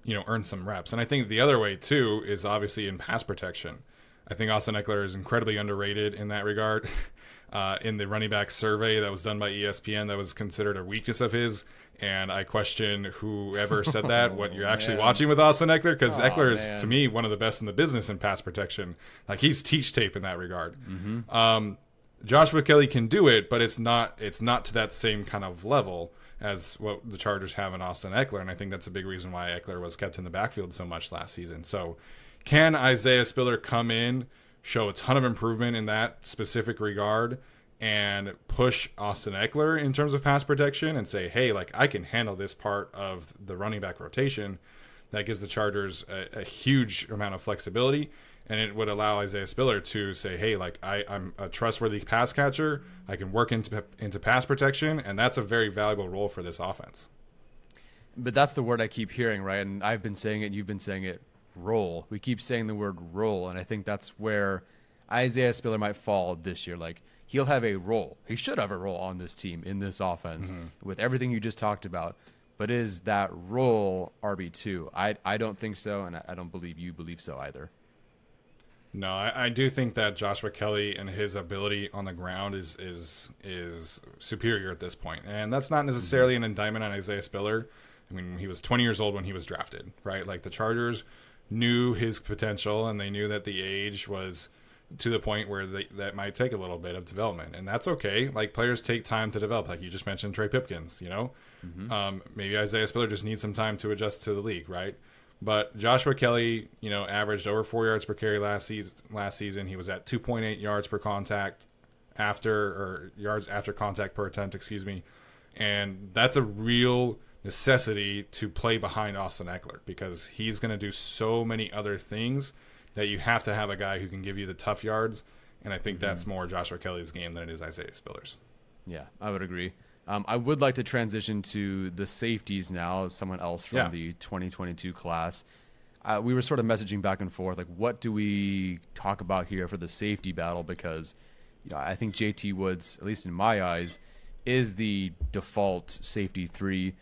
you know, earn some reps. And I think the other way too is obviously in pass protection. I think Austin Ekeler is incredibly underrated in that regard. [LAUGHS] Uh, in the running back survey that was done by ESPN, that was considered a weakness of his, and I question whoever [LAUGHS] said that. what you're actually man. watching with Austin Ekeler, because Oh, Ekeler is man. to me one of the best in the business in pass protection. Like he's teach tape in that regard. Um, Joshua Kelley can do it, but it's not it's not to that same kind of level as what the Chargers have in Austin Ekeler, and I think that's a big reason why Ekeler was kept in the backfield so much last season. So, can Isaiah Spiller come in, show a ton of improvement in that specific regard, and push Austin Ekeler in terms of pass protection, and say, hey, like I can handle this part of the running back rotation? That gives the Chargers a, a huge amount of flexibility and it would allow Isaiah Spiller to say, "Hey, like I, I'm a trustworthy pass catcher. I can work into into pass protection, and that's a very valuable role for this offense." But that's the word I keep hearing, right? And I've been saying it, and you've been saying it. Role. We keep saying the word role, and I think that's where Isaiah Spiller might fall this year. Like he'll have a role. He should have a role on this team in this offense mm-hmm. with everything you just talked about. But is that role RB two? I I don't think so, and I, I don't believe you believe so either. No, I, I do think that Joshua Kelley and his ability on the ground is is is superior at this point, and that's not mm-hmm. necessarily an indictment on Isaiah Spiller. I mean, he was 20 years old when he was drafted, right? Like the Chargers knew his potential, and they knew that the age was to the point where they, that might take a little bit of development, and that's okay. Like players take time to develop, like you just mentioned Trey Pipkins. You know, um, maybe Isaiah Spiller just needs some time to adjust to the league, right? But Joshua Kelley, you know, averaged over four yards per carry last season. Last season, he was at 2.8 yards per contact after or yards after contact per attempt, excuse me, and that's a real necessity to play behind Austin Ekeler because he's going to do so many other things that you have to have a guy who can give you the tough yards. And I think that's more Joshua Kelley's game than it is Isaiah Spiller's. Yeah, I would agree. Um, I would like to transition to the safeties now. as Someone else from Yeah. the 2022 class. Uh, we were sort of messaging back and forth, like, what do we talk about here for the safety battle? Because, you know, I think JT Woods, at least in my eyes, is the default safety three.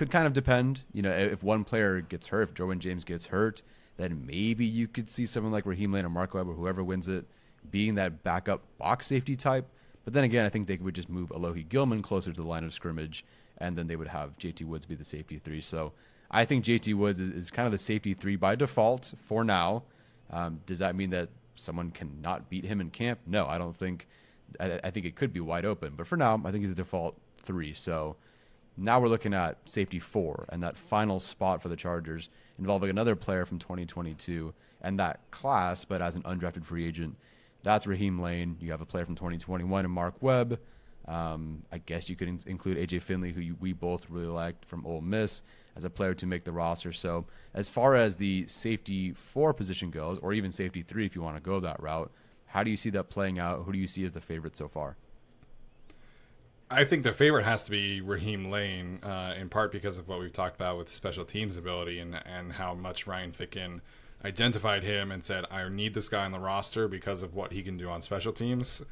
Could kind of depend, you know, if one player gets hurt, if Derwin James gets hurt, then maybe you could see someone like Raheem Layne or Mark Webb or whoever wins it being that backup box safety type. But then again, I think they would just move Alohi Gilman closer to the line of scrimmage, and then they would have JT Woods be the safety three. So I think JT Woods is, is kind of the safety three by default for now. Um, does that mean that someone cannot beat him in camp? No, I don't think. I, I think it could be wide open, but for now, I think he's the default three. So now we're looking at safety four and that final spot for the Chargers involving another player from 2022 and that class, but as an undrafted free agent. That's Raheem Layne. You have a player from 2021 and Mark Webb. Um, I guess you could in- include AJ Finley, who you, we both really liked from Ole Miss, as a player to make the roster. So, as far as the safety four position goes, or even safety three, if you want to go that route, how do you see that playing out? Who do you see as the favorite so far? I think the favorite has to be Raheem Layne, uh, in part because of what we've talked about with special teams ability and and how much Ryan Ficken identified him and said, "I need this guy on the roster because of what he can do on special teams."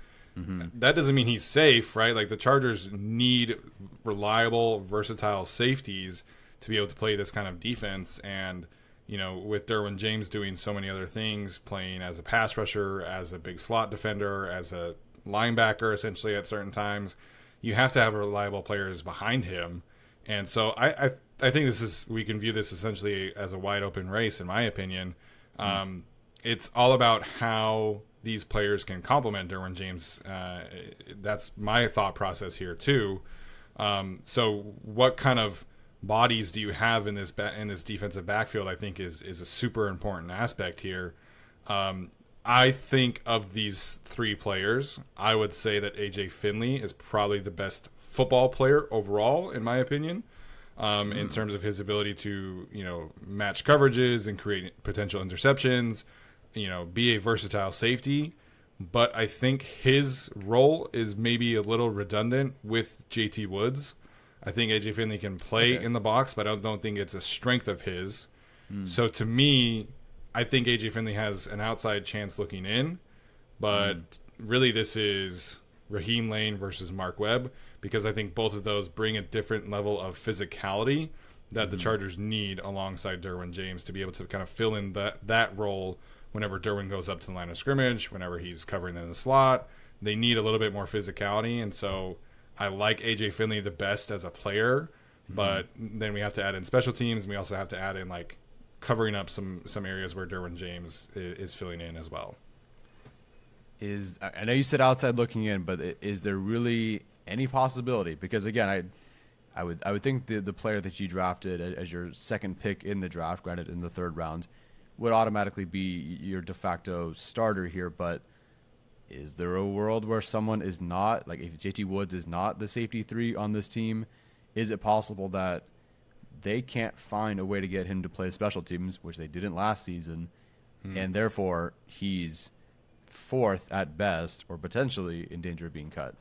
That doesn't mean he's safe, right? Like the Chargers need reliable, versatile safeties to be able to play this kind of defense, and you know, with Derwin James doing so many other things, playing as a pass rusher, as a big slot defender, as a linebacker, essentially at certain times, you have to have reliable players behind him. And so I, I, I think this is we can view this essentially as a wide open race, in my opinion. Um, it's all about how these players can complement Derwin James. Uh, that's my thought process here too. Um, so what kind of bodies do you have in this ba- in this defensive backfield? I think is is a super important aspect here. Um, I think of these three players, I would say that AJ Finley is probably the best football player overall, in my opinion, um, in terms of his ability to you know match coverages and create potential interceptions, you know, be a versatile safety. But I think his role is maybe a little redundant with JT Woods. I think AJ Finley can play Okay. in the box, but I don't, don't think it's a strength of his. So to me, I think AJ Finley has an outside chance looking in, but mm. really this is Raheem Layne versus Mark Webb because I think both of those bring a different level of physicality that the mm-hmm. Chargers need alongside Derwin James to be able to kind of fill in that that role whenever Derwin goes up to the line of scrimmage, whenever he's covering in the slot. They need a little bit more physicality, and so I like AJ Finley the best as a player, mm-hmm. but then we have to add in special teams. And we also have to add in like covering up some some areas where Derwin James is, filling in as well. is I I know you said outside looking in, but is there really any possibility? Because again, I I would I would think the the player that you drafted as your second pick in the draft, granted in the third round, would automatically be your de facto starter here. But is there a world where someone is not like if JT Woods is not the safety three on this team? Is it possible that they can't find a way to get him to play special teams, which they didn't last season, and therefore he's fourth at best, or potentially in danger of being cut.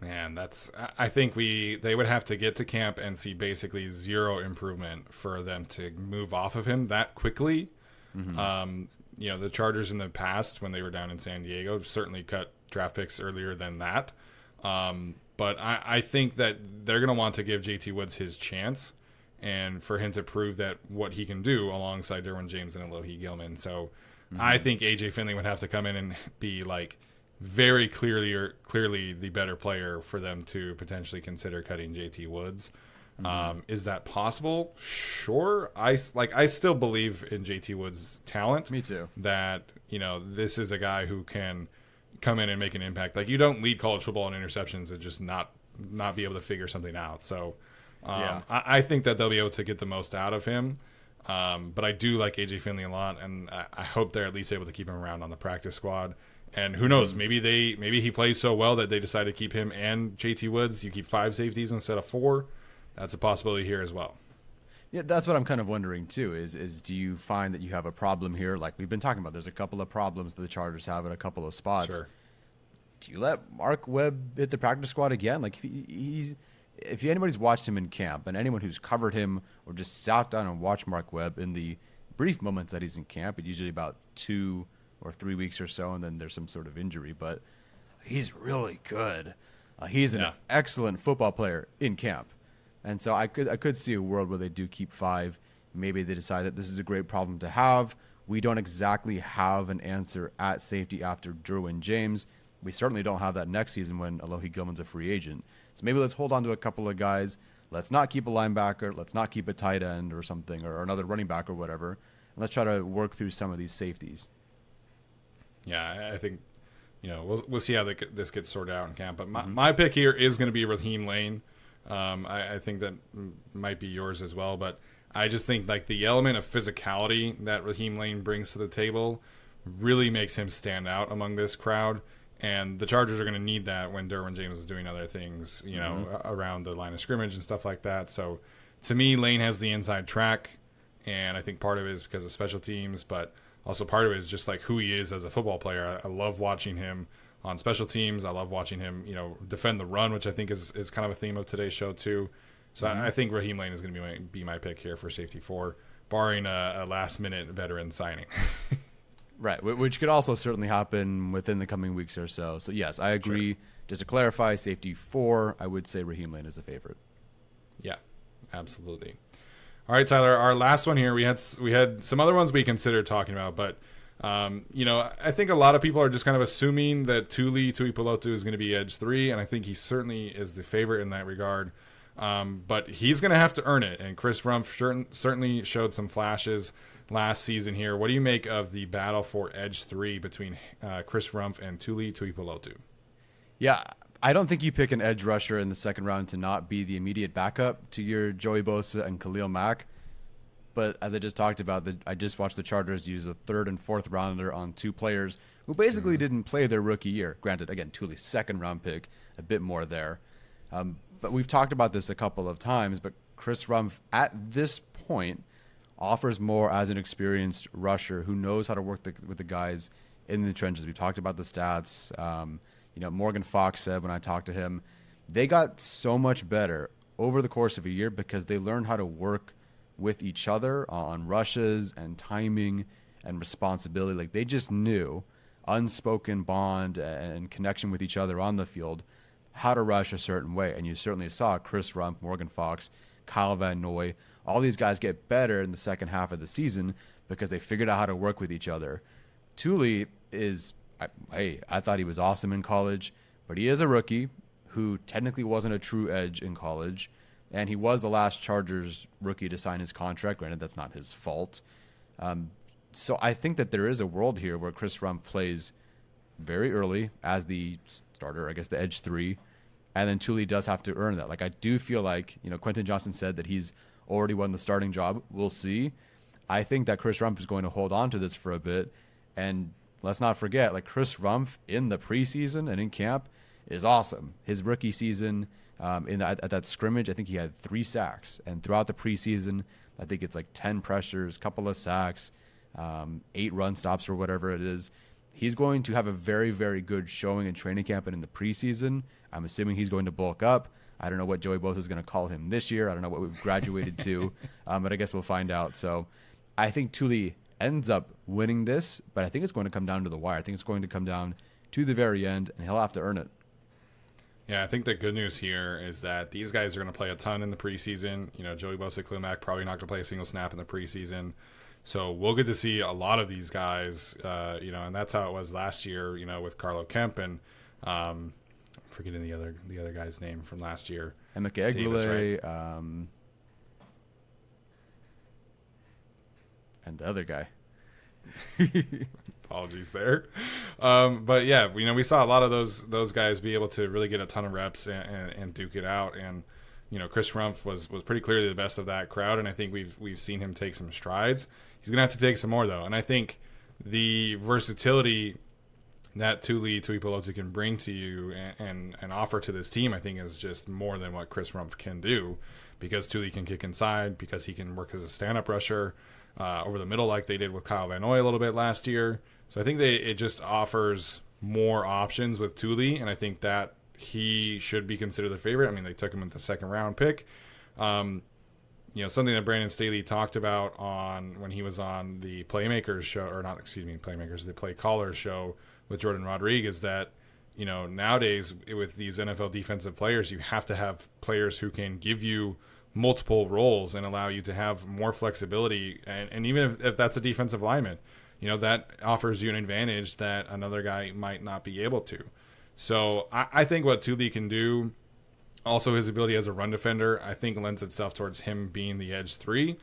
Man, that's. I- think we they would have to get to camp and see basically zero improvement for them to move off of him that quickly. Um, you know, the Chargers in the past when they were down in San Diego certainly cut draft picks earlier than that. Um, but I, I think that they're going to want to give JT Woods his chance, and for him to prove that what he can do alongside Derwin James and Alohi Gilman. So I think AJ Finley would have to come in and be like very clearly or clearly the better player for them to potentially consider cutting JT Woods. Um, is that possible? Sure. I like. I still believe in JT Woods' talent. Me too. That you know this is a guy who can come in and make an impact. Like you don't lead college football in interceptions and just not not be able to figure something out. So um, Yeah. I, I think that they'll be able to get the most out of him. Um, but I do like AJ Finley a lot, and I, I hope they're at least able to keep him around on the practice squad. And who knows? Maybe they maybe he plays so well that they decide to keep him and JT Woods. You keep five safeties instead of four. That's a possibility here as well. Yeah, that's what I'm kind of wondering too. Is is do you find that you have a problem here? Like we've been talking about, there's a couple of problems that the Chargers have at a couple of spots. Sure. Do you let Mark Webb hit the practice squad again? Like he, he's if anybody's watched him in camp, and anyone who's covered him or just sat down and watched Mark Webb in the brief moments that he's in camp, it's usually about two or three weeks or so, and then there's some sort of injury. But he's really good. Uh, he's an Yeah. excellent football player in camp. And so I could I could see a world where they do keep five. Maybe they decide that this is a great problem to have. We don't exactly have an answer at safety after Derwin James. We certainly don't have that next season when Alohi Gilman's a free agent. So maybe let's hold on to a couple of guys. Let's not keep a linebacker. Let's not keep a tight end or something or another running back or whatever. And let's try to work through some of these safeties. Yeah, I- think you know we'll we'll see how the, this gets sorted out in camp. But my, mm-hmm. my pick here is going to be Raheem Layne. Um, I, I think that might be yours as well. But I just think like the element of physicality that Raheem Layne brings to the table really makes him stand out among this crowd. And the Chargers are going to need that when Derwin James is doing other things, you know, a- around the line of scrimmage and stuff like that. So to me, Layne has the inside track and I think part of it is because of special teams, but also part of it is just like who he is as a football player. I, I love watching him on special teams. I love watching him, you know, defend the run, which I think is, is kind of a theme of today's show too. So I, I mm-hmm. think Raheem Layne is going to be my, be my pick here for safety four, barring a, a last minute veteran signing. [LAUGHS] Right, which could also certainly happen within the coming weeks or so. So yes, I agree. Just to clarify, safety four, I would say Raheem Layne is the favorite. Yeah, absolutely. All right, Tyler. Our last one here. We had we had some other ones we considered talking about, but um, you know, I think a lot of people are just kind of assuming that Tuli Tuipulotu is going to be edge three, and I think he certainly is the favorite in that regard. Um, but he's going to have to earn it, and Chris Rumph cer- certainly showed some flashes last season here. What do you make of the battle for edge three between uh, Chris Rumph and Tuli Tuipulotu? Yeah, I don't think you pick an edge rusher in the second round to not be the immediate backup to your Joey Bosa and Khalil Mack. But as I just talked about, the, I just watched the Chargers use a third and fourth rounder on two players who basically didn't play their rookie year. Granted, again, Tuli's second round pick, a bit more there. Um, but we've talked about this a couple of times. But Chris Rumph, at this point, offers more as an experienced rusher who knows how to work the, with the guys in the trenches. We talked about the stats. Um, you know, Morgan Fox said when I talked to him, they got so much better over the course of a year because they learned how to work with each other on rushes and timing and responsibility. Like they just knew unspoken bond and connection with each other on the field how to rush a certain way. And you certainly saw Chris Rumph, Morgan Fox, Kyle Van Noy, all these guys get better in the second half of the season because they figured out how to work with each other. Tuli is, I, hey, I thought he was awesome in college, but he is a rookie who technically wasn't a true edge in college. And he was the last Chargers rookie to sign his contract. Granted, that's not his fault. Um, so I think that there is a world here where Chris Rumph plays very early as the starter, I guess the edge three, and then Tuli does have to earn that. Like I do feel like you know Quentin Johnston said that he's already won the starting job. We'll see. I think that Chris Rumph is going to hold on to this for a bit, and let's not forget like Chris Rumph in the preseason and in camp is awesome. His rookie season um, in at, at that scrimmage, I think he had three sacks, and throughout the preseason, I think it's like ten pressures, couple of sacks, um, eight run stops or whatever it is. He's going to have a very, very good showing in training camp and in the preseason. I'm assuming he's going to bulk up. I don't know what Joey Bosa is going to call him this year. I don't know what we've graduated to, [LAUGHS] um, but I guess we'll find out. So I think Tuli ends up winning this, but I think it's going to come down to the wire. I think it's going to come down to the very end, and he'll have to earn it. Yeah, I think the good news here is that these guys are going to play a ton in the preseason. You know, Joey Bosa Khalil Mack probably not going to play a single snap in the preseason. So we'll get to see a lot of these guys, uh, you know, and that's how it was last year, you know, with Carlo Kemp and um, forgetting the other the other guy's name from last year. Emeka Egbule, um, and the other guy. [LAUGHS] Apologies there, um, but yeah, you know we saw a lot of those those guys be able to really get a ton of reps and, and, and duke it out, and you know Chris Rumph was was pretty clearly the best of that crowd, and I think we've we've seen him take some strides. He's gonna have to take some more though, and I think the versatility that Tuli Tuipulotu can bring to you and, and, and offer to this team, I think is just more than what Chris Rumph can do, because Tuli can kick inside, because he can work as a stand up rusher uh, over the middle like they did with Kyle Van Noy a little bit last year. So I think they it just offers more options with Tuli, and I think that he should be considered the favorite. I mean, they took him in the second round pick. Um, you know, something that Brandon Staley talked about on when he was on the Playmakers show, or not, excuse me, Playmakers, the Play Callers show with Jordan Rodriguez. Is that you know nowadays with these NFL defensive players, you have to have players who can give you multiple roles and allow you to have more flexibility. And, and even if, if that's a defensive lineman, you know, that offers you an advantage that another guy might not be able to. So I, I think what Tuli can do, also his ability as a run defender, I think lends itself towards him being the edge three.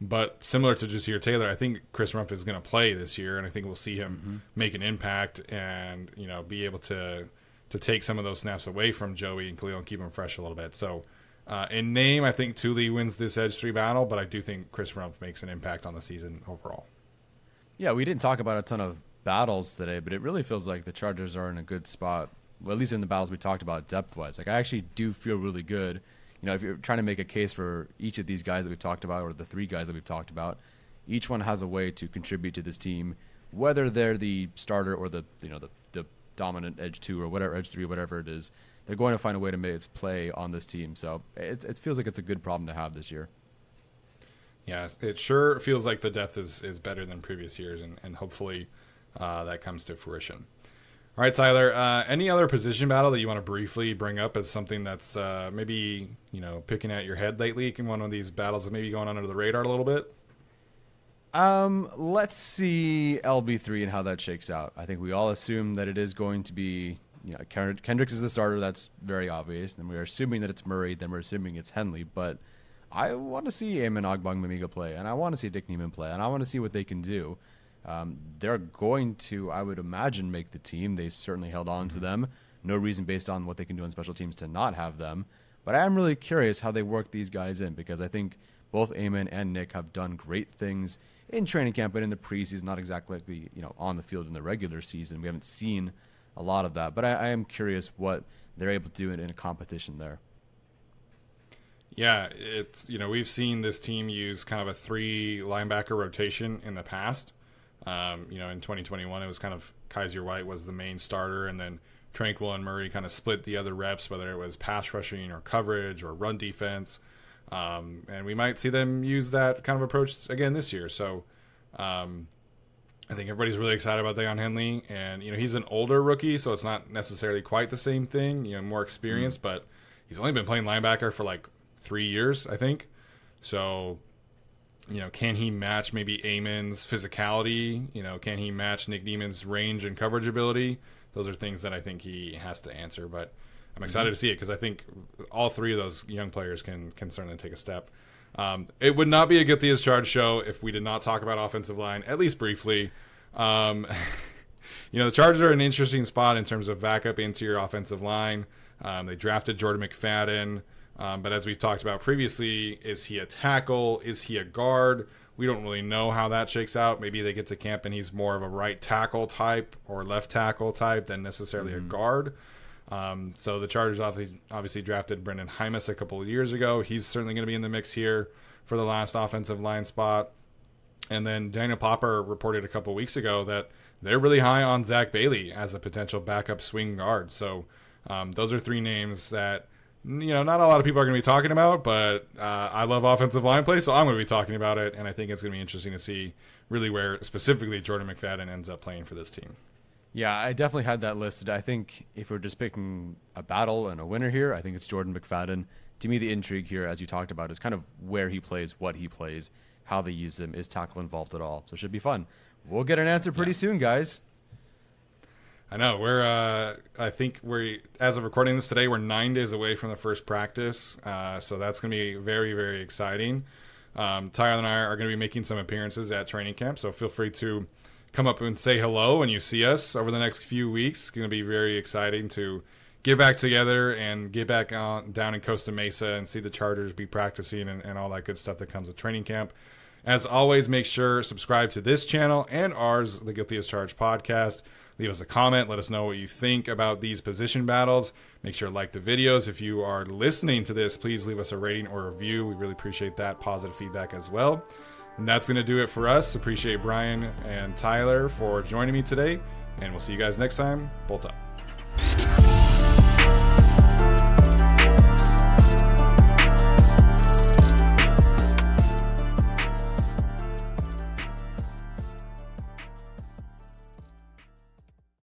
But similar to Ja'Sir Taylor, I think Chris Rumph is going to play this year, and I think we'll see him mm-hmm. make an impact and you know be able to to take some of those snaps away from Joey and Khalil and keep him fresh a little bit. So uh, in name, I think Tuli wins this edge three battle, but I do think Chris Rumph makes an impact on the season overall. Yeah, we didn't talk about a ton of battles today, but it really feels like the Chargers are in a good spot. Well, at least in the battles we talked about depth wise. Like I actually do feel really good. You know, if you're trying to make a case for each of these guys that we've talked about, or the three guys that we've talked about, each one has a way to contribute to this team, whether they're the starter or the you know the the dominant edge two or whatever edge three, whatever it is they're going to find a way to make play on this team. So it, it feels like it's a good problem to have this year. Yeah, it sure feels like the depth is, is better than previous years, and, and hopefully uh, that comes to fruition. All right, Tyler. Uh, any other position battle that you want to briefly bring up as something that's uh, maybe you know picking at your head lately? In one of these battles that maybe going under the radar a little bit. Um, let's see LB three and how that shakes out. I think we all assume that it is going to be you know, Kendricks is the starter. That's very obvious. Then we're assuming that it's Murray. Then we're assuming it's Henley. But I want to see Amen Ogbongbemiga play, and I want to see Nick Niemann play, and I want to see what they can do. Um, they're going to, I would imagine, make the team. They certainly held on mm-hmm. to them. No reason based on what they can do on special teams to not have them. But I am really curious how they work these guys in because I think both Amen and Nick have done great things in training camp, but in the preseason, not exactly like the you know on the field in the regular season. We haven't seen a lot of that. But I, I am curious what they're able to do in, in a competition there. Yeah, it's you know we've seen this team use kind of a three linebacker rotation in the past. Um, you know, in 2021, it was kind of Kyzir White was the main starter, and then Tranquill and Murray kind of split the other reps, whether it was pass rushing or coverage or run defense. Um, and we might see them use that kind of approach again this year. So, um, I think everybody's really excited about Daiyan Henley, and you know he's an older rookie, so it's not necessarily quite the same thing. You know, more experience, mm-hmm. but he's only been playing linebacker for like three years, I think. So, you know, can he match maybe Amen's physicality? You know, can he match Nick Niemann's range and coverage ability? Those are things that I think he has to answer. But I'm excited mm-hmm. to see it because I think all three of those young players can can certainly take a step. Um, it would not be a guilty as charged show if we did not talk about offensive line at least briefly. Um, [LAUGHS] you know, the Chargers are an interesting spot in terms of backup into your offensive line. Um, they drafted Jordan McFadden, um, but as we've talked about previously, is he a tackle? Is he a guard? We don't really know how that shakes out. Maybe they get to camp and he's more of a right tackle type or left tackle type than necessarily mm-hmm. a guard. Um, so the Chargers obviously, obviously drafted Brenden Jaimes a couple of years ago. He's certainly going to be in the mix here for the last offensive line spot. And then Daniel Popper reported a couple weeks ago that they're really high on Zach Bailey as a potential backup swing guard. So um, those are three names that you know not a lot of people are going to be talking about, but uh, I love offensive line play, so I'm going to be talking about it, and I think it's going to be interesting to see really where specifically Jordan McFadden ends up playing for this team. Yeah, I definitely had that listed. I think if we're just picking a battle and a winner here, I think it's Jordan McFadden. To me, the intrigue here, as you talked about, is kind of where he plays, what he plays, how they use him. Is tackle involved at all? So it should be fun. We'll get an answer pretty yeah. soon, guys. I know we're. Uh, I think we're as of recording this today, we're nine days away from the first practice, uh, so that's going to be very, very exciting. Um, Tyler and I are going to be making some appearances at training camp, so feel free to come up and say hello when you see us over the next few weeks. It's going to be very exciting to get back together and get back on, down in Costa Mesa and see the Chargers be practicing and, and all that good stuff that comes with training camp. As always, make sure subscribe to this channel and ours, the Guilty as Charged podcast. Leave us a comment. Let us know what you think about these position battles. Make sure to like the videos. If you are listening to this, please leave us a rating or review. We really appreciate that positive feedback as well. And that's going to do it for us. Appreciate Brian and Tyler for joining me today. And we'll see you guys next time. Bolt up.